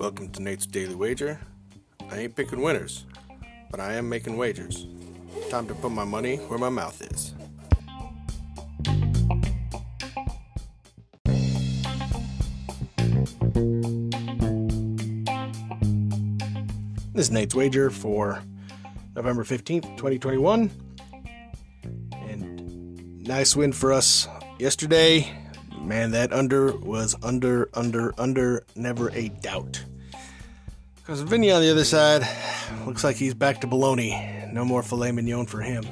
Welcome to Nate's Daily Wager. I ain't picking winners, but I am making wagers. Time to put my money where my mouth is. This is Nate's Wager for November 15th, 2021. And nice win for us yesterday. Man, that under was under, under, under, never a doubt. Because Vinny on the other side looks like he's back to baloney. No more filet mignon for him.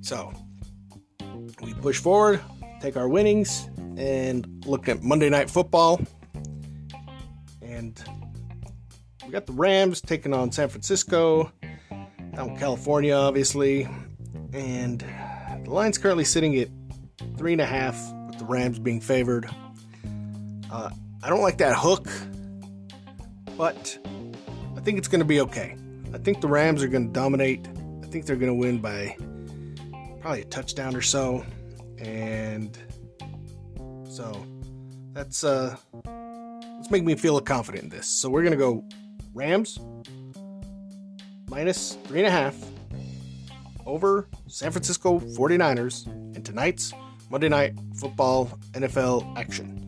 So we push forward, take our winnings, and look at Monday Night Football. And we got the Rams taking on San Francisco, down California, obviously. And the line's currently sitting at three and a half, with the Rams being favored. Uh, I don't like that hook, but I think it's going to be okay. I think the Rams are going to dominate. I think they're going to win by probably a touchdown or so. And so that's uh let's make me feel confident in this. So we're gonna go Rams minus three and a half over San Francisco 49ers in tonight's Monday night football NFL action.